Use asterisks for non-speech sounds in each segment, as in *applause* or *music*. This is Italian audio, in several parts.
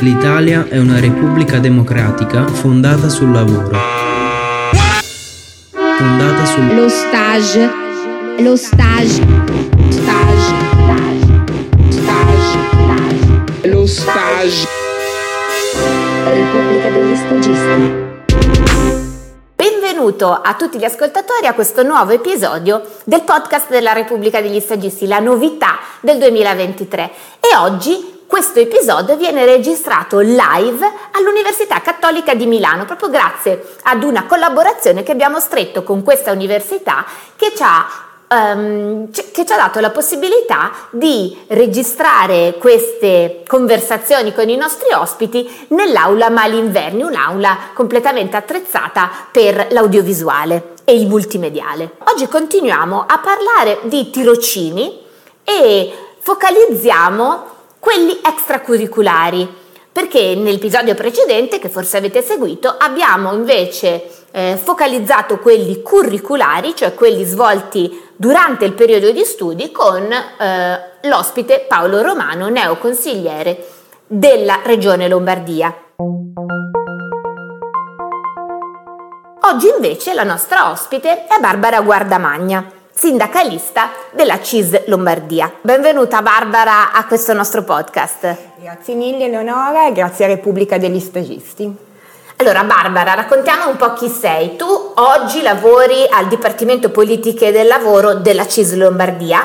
L'Italia è una repubblica democratica fondata sul lavoro. Fondata sul Lo stage. Lo stage. Stage. Stage. Lo stage. Repubblica degli Stagisti. Benvenuto a tutti gli ascoltatori a questo nuovo episodio del podcast della Repubblica degli Stagisti, la novità del 2023. E oggi questo episodio viene registrato live all'Università Cattolica di Milano, proprio grazie ad una collaborazione che abbiamo stretto con questa università che ci ha ehm, che ci ha dato la possibilità di registrare queste conversazioni con i nostri ospiti nell'aula Malinverni, un'aula completamente attrezzata per l'audiovisuale e il multimediale. Oggi continuiamo a parlare di tirocini e focalizziamo quelli extracurriculari perché nell'episodio precedente, che forse avete seguito, abbiamo invece eh, focalizzato quelli curriculari, cioè quelli svolti durante il periodo di studi, con eh, l'ospite Paolo Romano, neoconsigliere della Regione Lombardia. Oggi invece la nostra ospite è Barbara Guardamagna, sindacalista della CIS Lombardia. Benvenuta Barbara a questo nostro podcast. Grazie mille Eleonora e grazie a Repubblica degli Stagisti. Allora Barbara, raccontiamo un po' chi sei. Tu oggi lavori al Dipartimento Politiche del Lavoro della CIS Lombardia,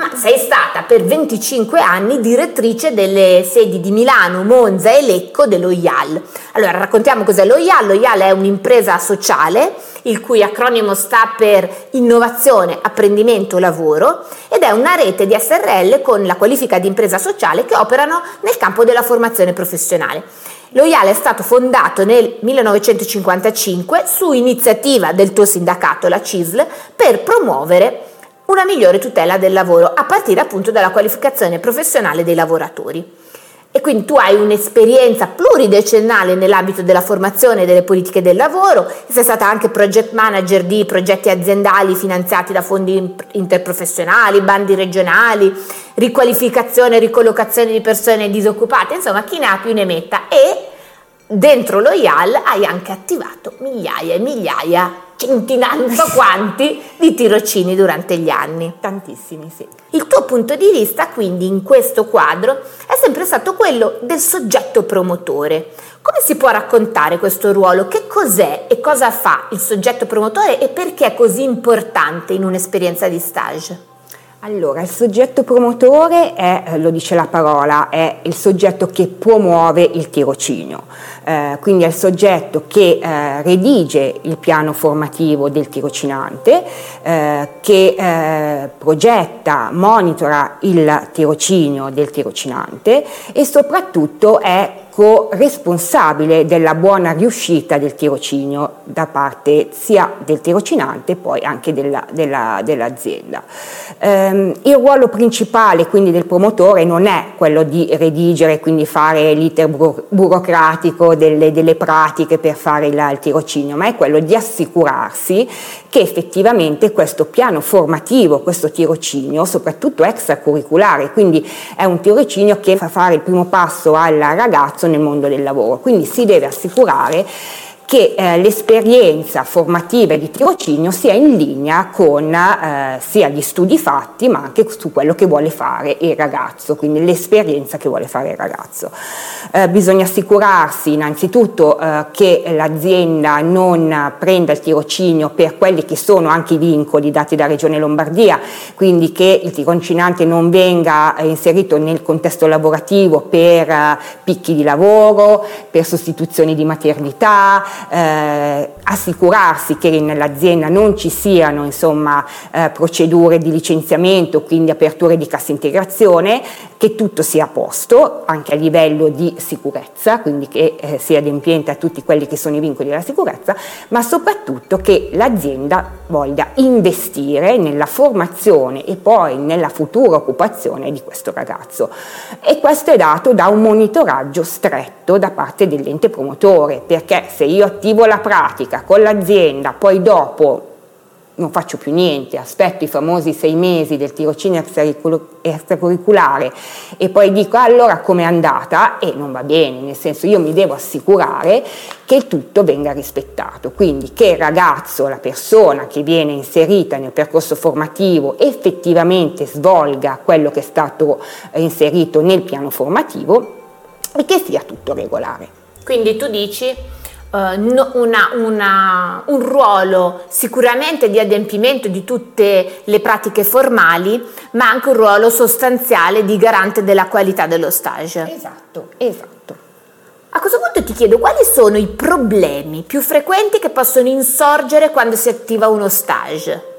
ma sei stata per 25 anni direttrice delle sedi di Milano, Monza e Lecco dello IAL. Allora raccontiamo cos'è lo IAL. Lo IAL è un'impresa sociale il cui acronimo sta per innovazione, apprendimento, lavoro ed è una rete di SRL con la qualifica di impresa sociale che operano nel campo della formazione professionale. Lo IAL è stato fondato nel 1955 su iniziativa del tuo sindacato, la CISL, per promuovere una migliore tutela del lavoro a partire appunto dalla qualificazione professionale dei lavoratori. E quindi tu hai un'esperienza pluridecennale nell'ambito della formazione e delle politiche del lavoro, sei stata anche project manager di progetti aziendali finanziati da fondi interprofessionali, bandi regionali, riqualificazione e ricollocazione di persone disoccupate, insomma chi ne ha più ne metta e dentro lo IAL hai anche attivato migliaia e migliaia centinaia, *laughs* quanti, di tirocini durante gli anni. Tantissimi, sì. Il tuo punto di vista, quindi, in questo quadro è sempre stato quello del soggetto promotore. Come si può raccontare questo ruolo? Che cos'è e cosa fa il soggetto promotore e perché è così importante in un'esperienza di stage? Allora, il soggetto promotore è, lo dice la parola, è il soggetto che promuove il tirocinio, eh, quindi è il soggetto che eh, redige il piano formativo del tirocinante, eh, che eh, progetta, monitora il tirocinio del tirocinante e soprattutto è responsabile della buona riuscita del tirocinio da parte sia del tirocinante poi anche della, della, dell'azienda. Um, il ruolo principale quindi del promotore non è quello di redigere, quindi fare l'iter buro- burocratico delle, delle, pratiche per fare il, il tirocinio, ma è quello di assicurarsi che effettivamente questo piano formativo, questo tirocinio, soprattutto extracurriculare, quindi è un tirocinio che fa fare il primo passo al ragazzo nel mondo del lavoro, quindi si deve assicurare che eh, l'esperienza formativa di tirocinio sia in linea con eh, sia gli studi fatti ma anche su quello che vuole fare il ragazzo, quindi l'esperienza che vuole fare il ragazzo. Eh, bisogna assicurarsi innanzitutto eh, che l'azienda non prenda il tirocinio per quelli che sono anche i vincoli dati da Regione Lombardia, quindi che il tirocinante non venga eh, inserito nel contesto lavorativo per eh, picchi di lavoro, per sostituzioni di maternità, eh, assicurarsi che nell'azienda non ci siano insomma, eh, procedure di licenziamento, quindi aperture di cassa integrazione, che tutto sia a posto anche a livello di sicurezza, quindi che eh, sia adempiente a tutti quelli che sono i vincoli della sicurezza, ma soprattutto che l'azienda voglia investire nella formazione e poi nella futura occupazione di questo ragazzo. E questo è dato da un monitoraggio stretto da parte dell'ente promotore, perché se io attivo la pratica con l'azienda, poi dopo non faccio più niente, aspetto i famosi sei mesi del tirocinio extracurriculare e poi dico allora com'è andata e non va bene, nel senso io mi devo assicurare che tutto venga rispettato, quindi che il ragazzo, la persona che viene inserita nel percorso formativo effettivamente svolga quello che è stato inserito nel piano formativo e che sia tutto regolare. Quindi tu dici Uh, una, una, un ruolo sicuramente di adempimento di tutte le pratiche formali, ma anche un ruolo sostanziale di garante della qualità dello stage. Esatto, esatto. A questo punto ti chiedo quali sono i problemi più frequenti che possono insorgere quando si attiva uno stage?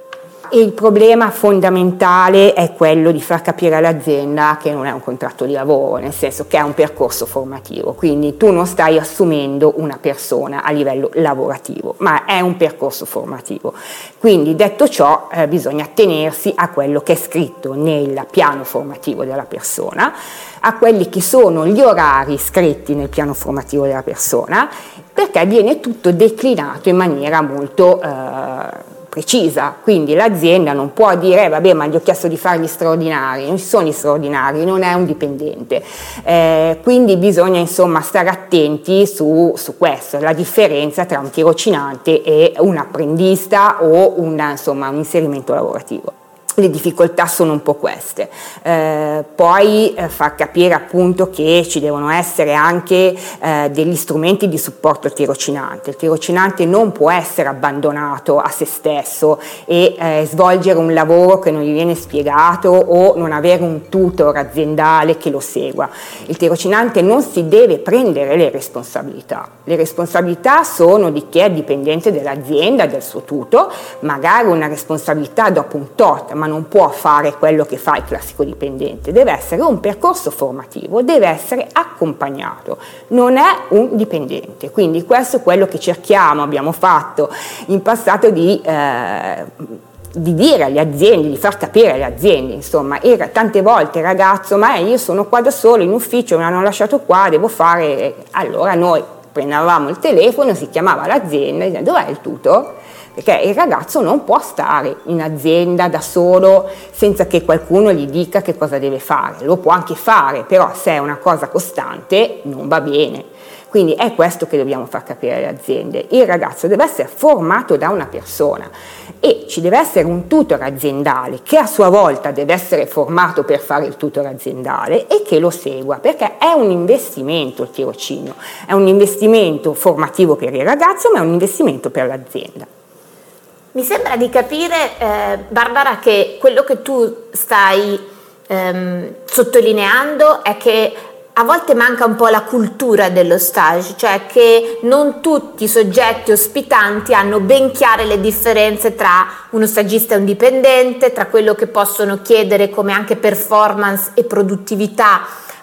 Il problema fondamentale è quello di far capire all'azienda che non è un contratto di lavoro, nel senso che è un percorso formativo, quindi tu non stai assumendo una persona a livello lavorativo, ma è un percorso formativo. Quindi detto ciò eh, bisogna attenersi a quello che è scritto nel piano formativo della persona, a quelli che sono gli orari scritti nel piano formativo della persona, perché viene tutto declinato in maniera molto... Eh, precisa, quindi l'azienda non può dire eh, vabbè ma gli ho chiesto di fare gli straordinari, non ci sono gli straordinari, non è un dipendente, eh, quindi bisogna insomma stare attenti su, su, questo, la differenza tra un tirocinante e un apprendista o una, insomma, un inserimento lavorativo le difficoltà sono un po' queste. Eh, poi eh, far capire appunto che ci devono essere anche eh, degli strumenti di supporto al tirocinante. Il tirocinante non può essere abbandonato a se stesso e eh, svolgere un lavoro che non gli viene spiegato o non avere un tutor aziendale che lo segua. Il tirocinante non si deve prendere le responsabilità. Le responsabilità sono di chi è dipendente dell'azienda, del suo tutor, magari una responsabilità dopo un tot, ma non può fare quello che fa il classico dipendente, deve essere un percorso formativo, deve essere accompagnato, non è un dipendente. Quindi questo è quello che cerchiamo, abbiamo fatto in passato di... Eh, di dire alle aziende, di far capire alle aziende, insomma, era tante volte il ragazzo, ma io sono qua da solo in ufficio, mi hanno lasciato qua, devo fare, allora noi prendevamo il telefono, si chiamava l'azienda, dicendo dov'è il tutor? Perché il ragazzo non può stare in azienda da solo senza che qualcuno gli dica che cosa deve fare, lo può anche fare, però se è una cosa costante non va bene. Quindi è questo che dobbiamo far capire alle aziende. Il ragazzo deve essere formato da una persona e ci deve essere un tutor aziendale che a sua volta deve essere formato per fare il tutor aziendale e che lo segua perché è un investimento il tirocinio, è un investimento formativo per il ragazzo ma è un investimento per l'azienda. Mi sembra di capire, eh, Barbara, che quello che tu stai ehm, sottolineando è che a volte manca un po' la cultura dello stage, cioè che non tutti i soggetti ospitanti hanno ben chiare le differenze tra uno stagista e un dipendente, tra quello che possono chiedere come anche performance e produttività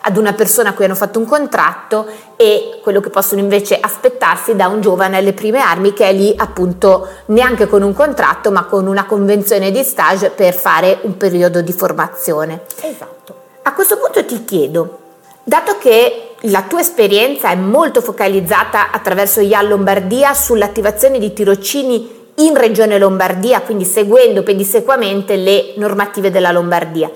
ad una persona a cui hanno fatto un contratto e quello che possono invece aspettarsi da un giovane alle prime armi che è lì appunto neanche con un contratto ma con una convenzione di stage per fare un periodo di formazione. Esatto. A questo punto ti chiedo, dato che la tua esperienza è molto focalizzata attraverso IAL Lombardia sull'attivazione di tirocini in Regione Lombardia, quindi seguendo pedissequamente le normative della Lombardia.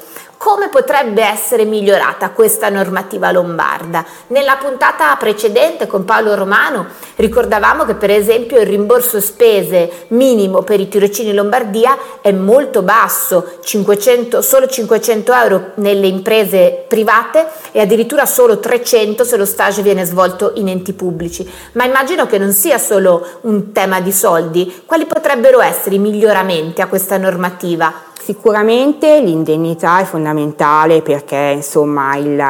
Come potrebbe essere migliorata questa normativa lombarda? Nella puntata precedente con Paolo Romano ricordavamo che per esempio il rimborso spese minimo per i tirocini Lombardia è molto basso, 500, solo 500 euro nelle imprese private e addirittura solo 300 se lo stage viene svolto in enti pubblici. Ma immagino che non sia solo un tema di soldi. Quali potrebbero essere i miglioramenti a questa normativa? Sicuramente l'indennità è fondamentale perché insomma il,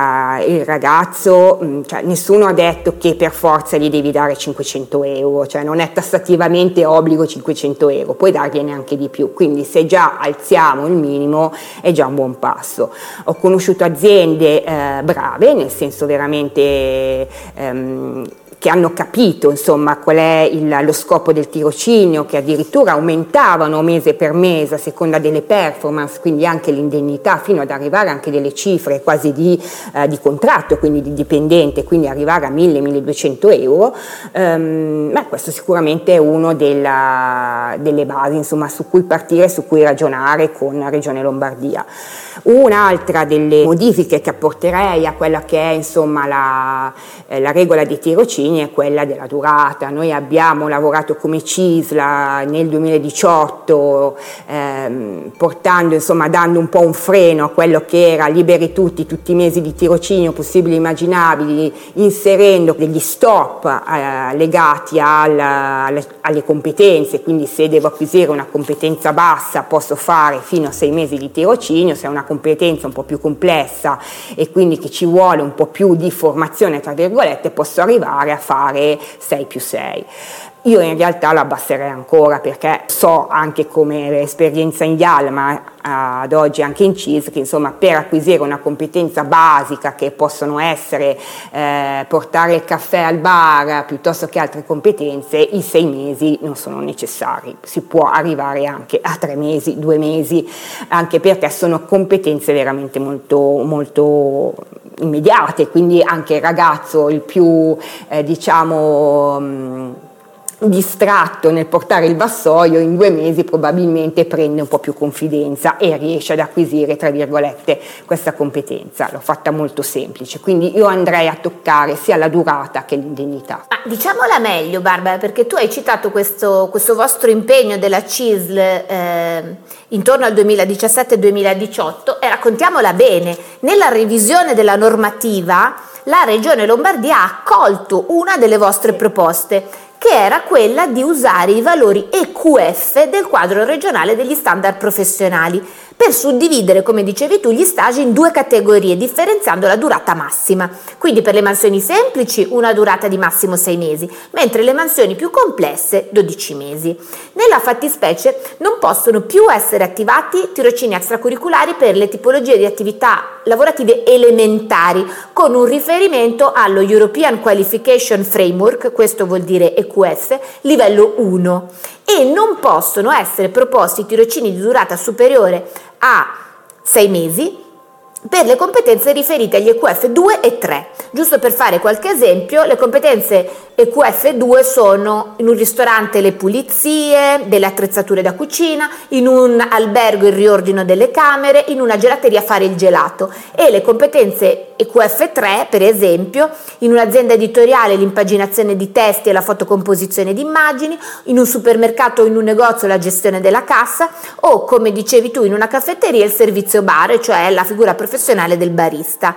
il ragazzo, mm, cioè, nessuno ha detto che per forza gli devi dare 500 euro, cioè non è tassativamente obbligo 500 euro, puoi dargliene anche di più, quindi se già alziamo il minimo è già un buon passo. Ho conosciuto aziende eh, brave, nel senso veramente... Ehm, che hanno capito insomma, qual è il, lo scopo del tirocinio, che addirittura aumentavano mese per mese a seconda delle performance, quindi anche l'indennità, fino ad arrivare anche delle cifre quasi di, eh, di contratto, quindi di dipendente, quindi arrivare a 1000-1200 euro, ehm, beh, questo sicuramente è una delle basi insomma, su cui partire, su cui ragionare con la Regione Lombardia. Un'altra delle modifiche che apporterei a quella che è insomma, la, eh, la regola dei tirocini è quella della durata. Noi abbiamo lavorato come CISLA nel 2018 ehm, portando, insomma, dando un po' un freno a quello che era liberi tutti, tutti i mesi di tirocinio possibili e immaginabili, inserendo degli stop eh, legati al, alle, alle competenze, quindi se devo acquisire una competenza bassa posso fare fino a sei mesi di tirocinio, se è una competenza un po' più complessa e quindi che ci vuole un po' più di formazione, tra virgolette, posso arrivare a fare 6 più 6. Io in realtà lo abbasserei ancora perché so anche come esperienza in YAL, ma ad oggi anche in CIS, che insomma per acquisire una competenza basica che possono essere eh, portare il caffè al bar piuttosto che altre competenze, i sei mesi non sono necessari, si può arrivare anche a tre mesi, due mesi, anche perché sono competenze veramente molto, molto immediate, quindi anche il ragazzo il più eh, diciamo mh, distratto nel portare il vassoio, in due mesi probabilmente prende un po' più confidenza e riesce ad acquisire, tra virgolette, questa competenza. L'ho fatta molto semplice, quindi io andrei a toccare sia la durata che l'indennità. Ma diciamola meglio, Barbara, perché tu hai citato questo, questo vostro impegno della CISL eh, intorno al 2017-2018 e raccontiamola bene. Nella revisione della normativa la Regione Lombardia ha accolto una delle vostre proposte che era quella di usare i valori EQF del quadro regionale degli standard professionali per suddividere, come dicevi tu, gli stage in due categorie, differenziando la durata massima. Quindi per le mansioni semplici una durata di massimo 6 mesi, mentre le mansioni più complesse 12 mesi. Nella fattispecie non possono più essere attivati tirocini extracurriculari per le tipologie di attività lavorative elementari, con un riferimento allo European Qualification Framework, questo vuol dire EQF, livello 1 e non possono essere proposti tirocini di durata superiore a 6 mesi per le competenze riferite agli EQF 2 e 3. Giusto per fare qualche esempio, le competenze EQF 2 sono in un ristorante le pulizie, delle attrezzature da cucina, in un albergo il riordino delle camere, in una gelateria fare il gelato e le competenze EQF 3, per esempio, in un'azienda editoriale l'impaginazione di testi e la fotocomposizione di immagini, in un supermercato o in un negozio la gestione della cassa o, come dicevi tu, in una caffetteria il servizio bar, cioè la figura professionale professionale del barista.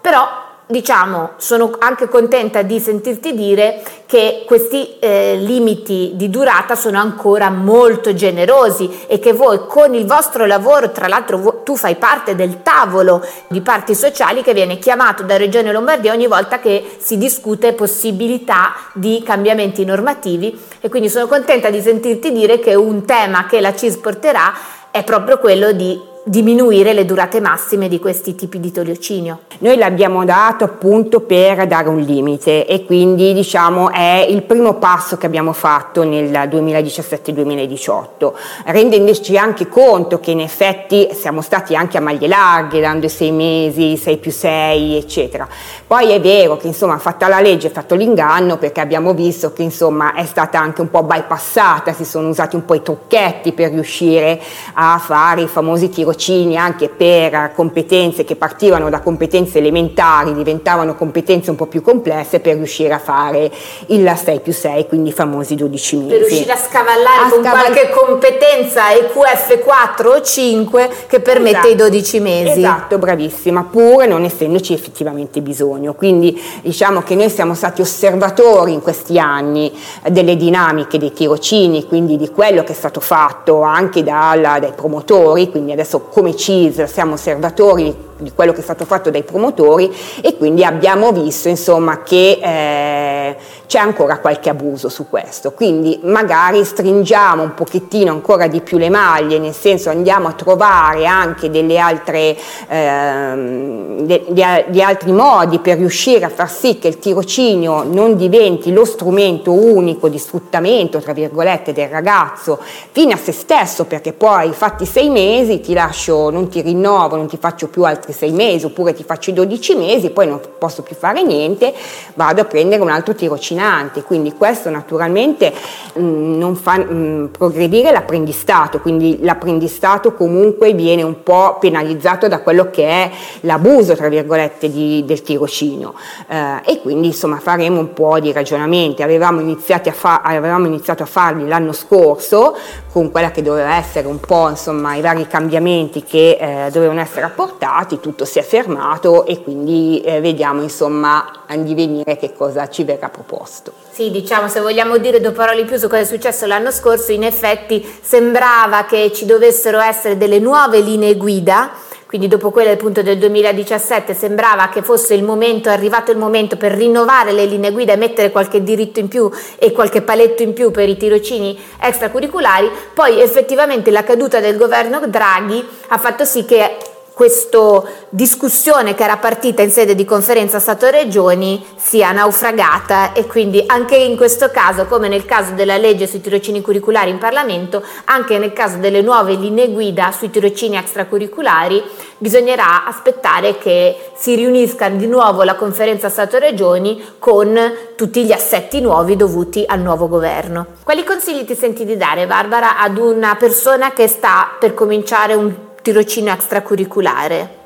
Però diciamo, sono anche contenta di sentirti dire che questi eh, limiti di durata sono ancora molto generosi e che voi con il vostro lavoro, tra l'altro tu fai parte del tavolo di parti sociali che viene chiamato da Regione Lombardia ogni volta che si discute possibilità di cambiamenti normativi e quindi sono contenta di sentirti dire che un tema che la CIS porterà è proprio quello di diminuire le durate massime di questi tipi di tirocinio. Noi l'abbiamo dato appunto per dare un limite e quindi diciamo è il primo passo che abbiamo fatto nel 2017-2018, rendendoci anche conto che in effetti siamo stati anche a maglie larghe, dando i sei mesi, sei più sei, eccetera. Poi è vero che insomma fatta la legge, fatto l'inganno, perché abbiamo visto che insomma è stata anche un po' bypassata, si sono usati un po' i trucchetti per riuscire a fare i famosi tirocini tirocini anche per competenze che partivano da competenze elementari, diventavano competenze un po' più complesse per riuscire a fare il 6 più 6, quindi i famosi 12 mesi. Per riuscire a scavallare a con scaval- qualche competenza EQF 4 o 5 che permette esatto. i 12 mesi. Esatto, bravissima, pure non essendoci effettivamente bisogno. Quindi diciamo che noi siamo stati osservatori in questi anni delle dinamiche dei tirocini, quindi di quello che è stato fatto anche dalla, dai promotori, quindi adesso come CIS siamo osservatori di quello che è stato fatto dai promotori e quindi abbiamo visto insomma che eh, c'è ancora qualche abuso su questo, quindi magari stringiamo un pochettino ancora di più le maglie, nel senso andiamo a trovare anche delle altre, ehm, de, di, di altri modi per riuscire a far sì che il tirocinio non diventi lo strumento unico di sfruttamento, tra virgolette, del ragazzo fine a se stesso, perché poi fatti sei mesi ti lascio, non ti rinnovo, non ti faccio più altri sei mesi, oppure ti faccio i 12 mesi, poi non posso più fare niente, vado a prendere un altro tirocinante. Quindi questo naturalmente mh, mm, non fa mh, mm, progredire l'apprendistato, quindi l'apprendistato comunque viene un po' penalizzato da quello che è l'abuso, tra virgolette, di, del tirocinio. Eh, e quindi insomma faremo un po' di ragionamenti. Avevamo, a fa- avevamo iniziato a farli l'anno scorso con quella che doveva essere un po' insomma i vari cambiamenti che eh, dovevano essere apportati, tutto si è fermato e quindi eh, vediamo insomma a divenire che cosa ci verrà proposto. Sì, diciamo, se vogliamo dire due parole in più su cosa è successo l'anno scorso, in effetti sembrava che ci dovessero essere delle nuove linee guida quindi dopo quelle appunto del 2017 sembrava che fosse il momento, arrivato il momento per rinnovare le linee guida e mettere qualche diritto in più e qualche paletto in più per i tirocini extracurriculari, poi effettivamente la caduta del governo Draghi ha fatto sì che questa discussione che era partita in sede di conferenza Stato-Regioni sia naufragata e quindi anche in questo caso, come nel caso della legge sui tirocini curriculari in Parlamento, anche nel caso delle nuove linee guida sui tirocini extracurriculari, bisognerà aspettare che si riunisca di nuovo la conferenza Stato-Regioni con tutti gli assetti nuovi dovuti al nuovo governo. Quali consigli ti senti di dare, Barbara, ad una persona che sta per cominciare un tirocinio extracurriculare?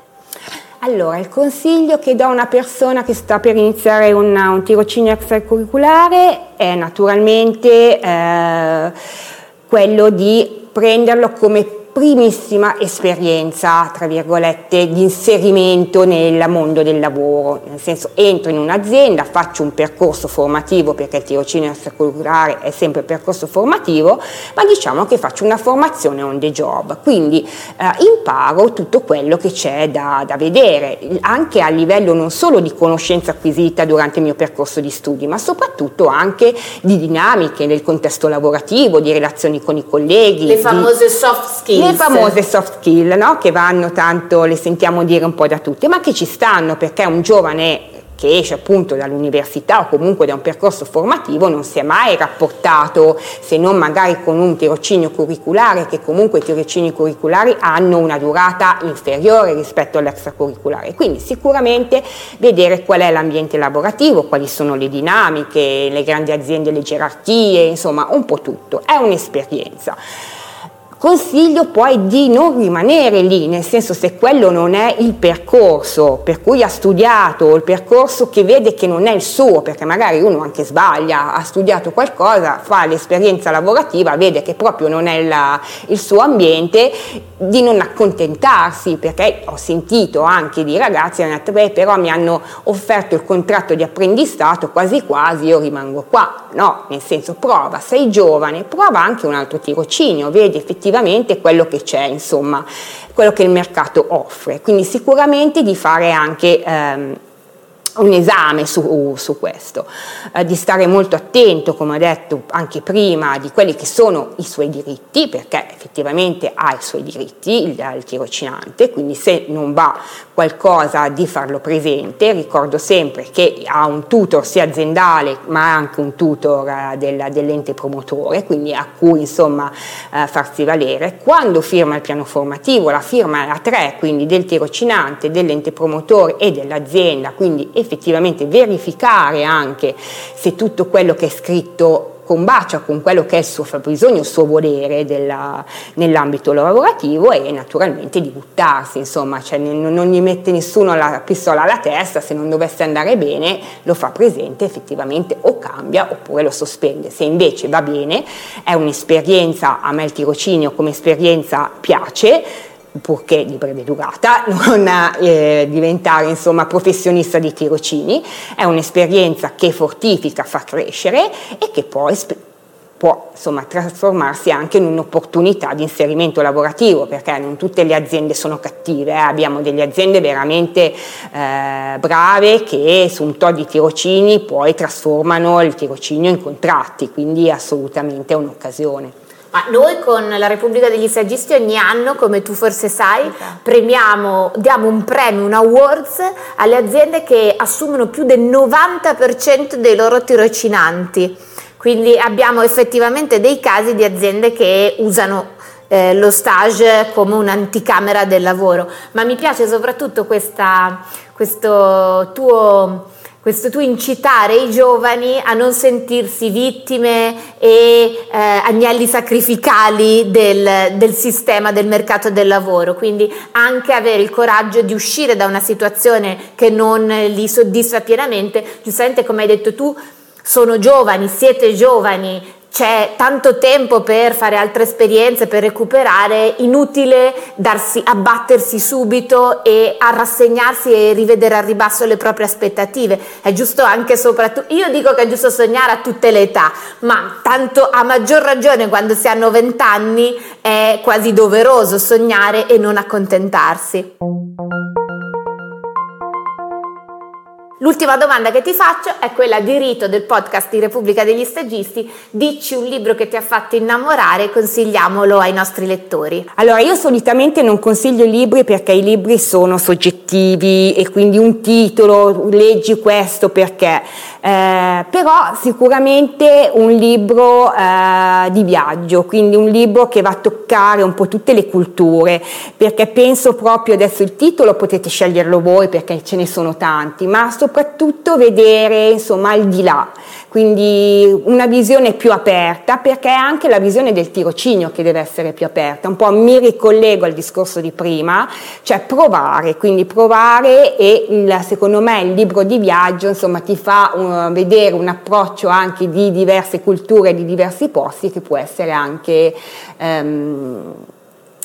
Allora, il consiglio che do a una persona che sta per iniziare una, un tirocinio extracurriculare è naturalmente eh, quello di prenderlo come primissima esperienza, tra virgolette, di inserimento nel mondo del lavoro, nel senso entro in un'azienda, faccio un percorso formativo perché il tirocinio extracurriculare è sempre percorso formativo, ma diciamo che faccio una formazione on the job, quindi eh, imparo tutto quello che c'è da, da vedere, anche a livello non solo di conoscenza acquisita durante il mio percorso di studi, ma soprattutto anche di dinamiche nel contesto lavorativo, di relazioni con i colleghi. Le famose di... soft skills le famose soft skill, no? che vanno tanto, le sentiamo dire un po' da tutti, ma che ci stanno perché un giovane che esce appunto dall'università o comunque da un percorso formativo non si è mai rapportato se non magari con un tirocinio curriculare che comunque i tirocini curriculari hanno una durata inferiore rispetto all'extracurriculare. Quindi sicuramente vedere qual è l'ambiente lavorativo quali sono le dinamiche le grandi aziende le gerarchie insomma un po' tutto. È un'esperienza Consiglio poi di non rimanere lì, nel senso se quello non è il percorso per cui ha studiato il percorso che vede che non è il suo, perché magari uno anche sbaglia, ha studiato qualcosa, fa l'esperienza lavorativa, vede che proprio non è la, il suo ambiente, di non accontentarsi, perché ho sentito anche di ragazzi hanno detto, beh però mi hanno offerto il contratto di apprendistato, quasi quasi io rimango qua. No, nel senso prova, sei giovane, prova anche un altro tirocinio, vedi effettivamente effettivamente quello che c'è, insomma, quello che il mercato offre. Quindi sicuramente di fare anche ehm, un esame su, su questo, eh, di stare molto attento, come ho detto anche prima, di quelli che sono i suoi diritti, perché effettivamente ha i suoi diritti il, il tirocinante, quindi se non va qualcosa di farlo presente, ricordo sempre che ha un tutor sia aziendale ma anche un tutor eh, del, dell'ente promotore, quindi a cui insomma eh, farsi valere. Quando firma il piano formativo, la firma è a tre, quindi del tirocinante, dell'ente promotore e dell'azienda, quindi effettivamente verificare anche se tutto quello che è scritto combacia con quello che è il suo fabbisogno, il suo volere della, nell'ambito lavorativo e naturalmente di buttarsi, insomma, cioè non, non, gli mette nessuno la pistola alla testa, se non dovesse andare bene lo fa presente effettivamente o cambia oppure lo sospende. Se invece va bene, è un'esperienza, a me il tirocinio come esperienza piace, purché di breve durata, *laughs* non eh, diventare insomma professionista di tirocini, è un'esperienza che fortifica, fa crescere e che poi può insomma, trasformarsi anche in un'opportunità di inserimento lavorativo, perché non tutte le aziende sono cattive, eh? abbiamo delle aziende veramente eh, brave che su un to' di tirocini poi trasformano il tirocinio in contratti, quindi assolutamente è un'occasione. Ma noi con la Repubblica degli Saggisti ogni anno, come tu forse sai, premiamo, diamo un premio, un awards alle aziende che assumono più del 90% dei loro tirocinanti. Quindi abbiamo effettivamente dei casi di aziende che usano eh, lo stage come un'anticamera del lavoro. Ma mi piace soprattutto questa, questo tuo questo tu incitare i giovani a non sentirsi vittime e eh, agnelli sacrificali del, del, sistema del mercato del lavoro, quindi anche avere il coraggio di uscire da una situazione che non li soddisfa pienamente, giustamente come hai detto tu, sono giovani, siete giovani, c'è tanto tempo per fare altre esperienze, per recuperare, inutile darsi, abbattersi subito e a rassegnarsi e rivedere al ribasso le proprie aspettative. È giusto anche soprattutto, io dico che è giusto sognare a tutte le età, ma tanto a maggior ragione quando si hanno vent'anni è quasi doveroso sognare e non accontentarsi. L'ultima domanda che ti faccio è quella di rito del podcast di Repubblica degli Stagisti. Dici un libro che ti ha fatto innamorare, consigliamolo ai nostri lettori. Allora, io solitamente non consiglio libri perché i libri sono soggettivi e quindi un titolo, leggi questo perché, eh, però sicuramente un libro eh, di viaggio, quindi un libro che va a toccare un po' tutte le culture, perché penso proprio adesso il titolo potete sceglierlo voi perché ce ne sono tanti, ma soprattutto vedere insomma al di là, quindi una visione più aperta perché è anche la visione del tirocinio che deve essere più aperta, un po' mi ricollego al discorso di prima, cioè provare, quindi provare e il, secondo me il libro di viaggio insomma ti fa uh, vedere un approccio anche di diverse culture, di diversi posti che può essere anche... Um,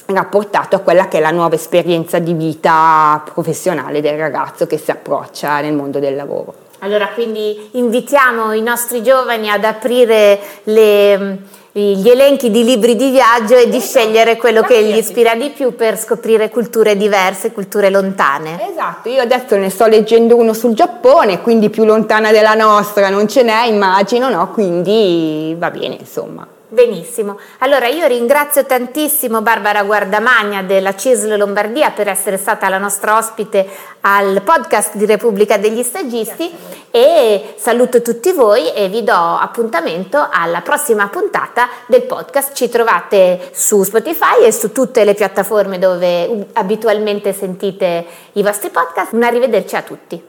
rapportato a quella che è la nuova esperienza di vita professionale del ragazzo che si approccia nel mondo del lavoro. Allora, quindi invitiamo i nostri giovani ad aprire le, gli elenchi di libri di viaggio e di esatto. scegliere quello che gli ispira di più per scoprire culture diverse, culture lontane. Esatto, io adesso ne sto leggendo uno sul Giappone, quindi più lontana della nostra non ce n'è, immagino, no? Quindi va bene, insomma. Benissimo, allora io ringrazio tantissimo Barbara Guardamagna della CISL Lombardia per essere stata la nostra ospite al podcast di Repubblica degli Stagisti e saluto tutti voi e vi do appuntamento alla prossima puntata del podcast. Ci trovate su Spotify e su tutte le piattaforme dove abitualmente sentite i vostri podcast. Un arrivederci a tutti.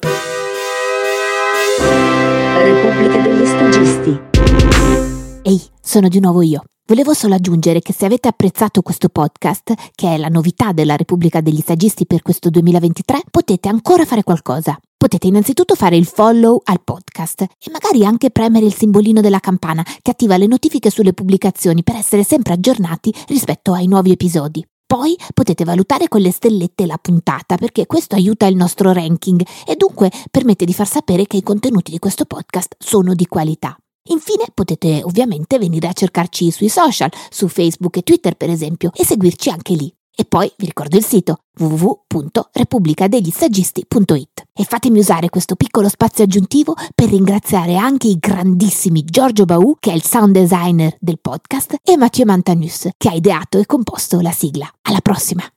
Sono di nuovo io. Volevo solo aggiungere che se avete apprezzato questo podcast, che è la novità della Repubblica degli Saggisti per questo 2023, potete ancora fare qualcosa. Potete innanzitutto fare il follow al podcast e magari anche premere il simbolino della campana che attiva le notifiche sulle pubblicazioni per essere sempre aggiornati rispetto ai nuovi episodi. Poi potete valutare con le stellette la puntata perché questo aiuta il nostro ranking e dunque permette di far sapere che i contenuti di questo podcast sono di qualità. Infine potete ovviamente venire a cercarci sui social, su Facebook e Twitter per esempio, e seguirci anche lì. E poi vi ricordo il sito www.repubblicadeglisagisti.it e fatemi usare questo piccolo spazio aggiuntivo per ringraziare anche i grandissimi Giorgio Baù, che è il sound designer del podcast, e Mathieu Mantanus, che ha ideato e composto la sigla. Alla prossima!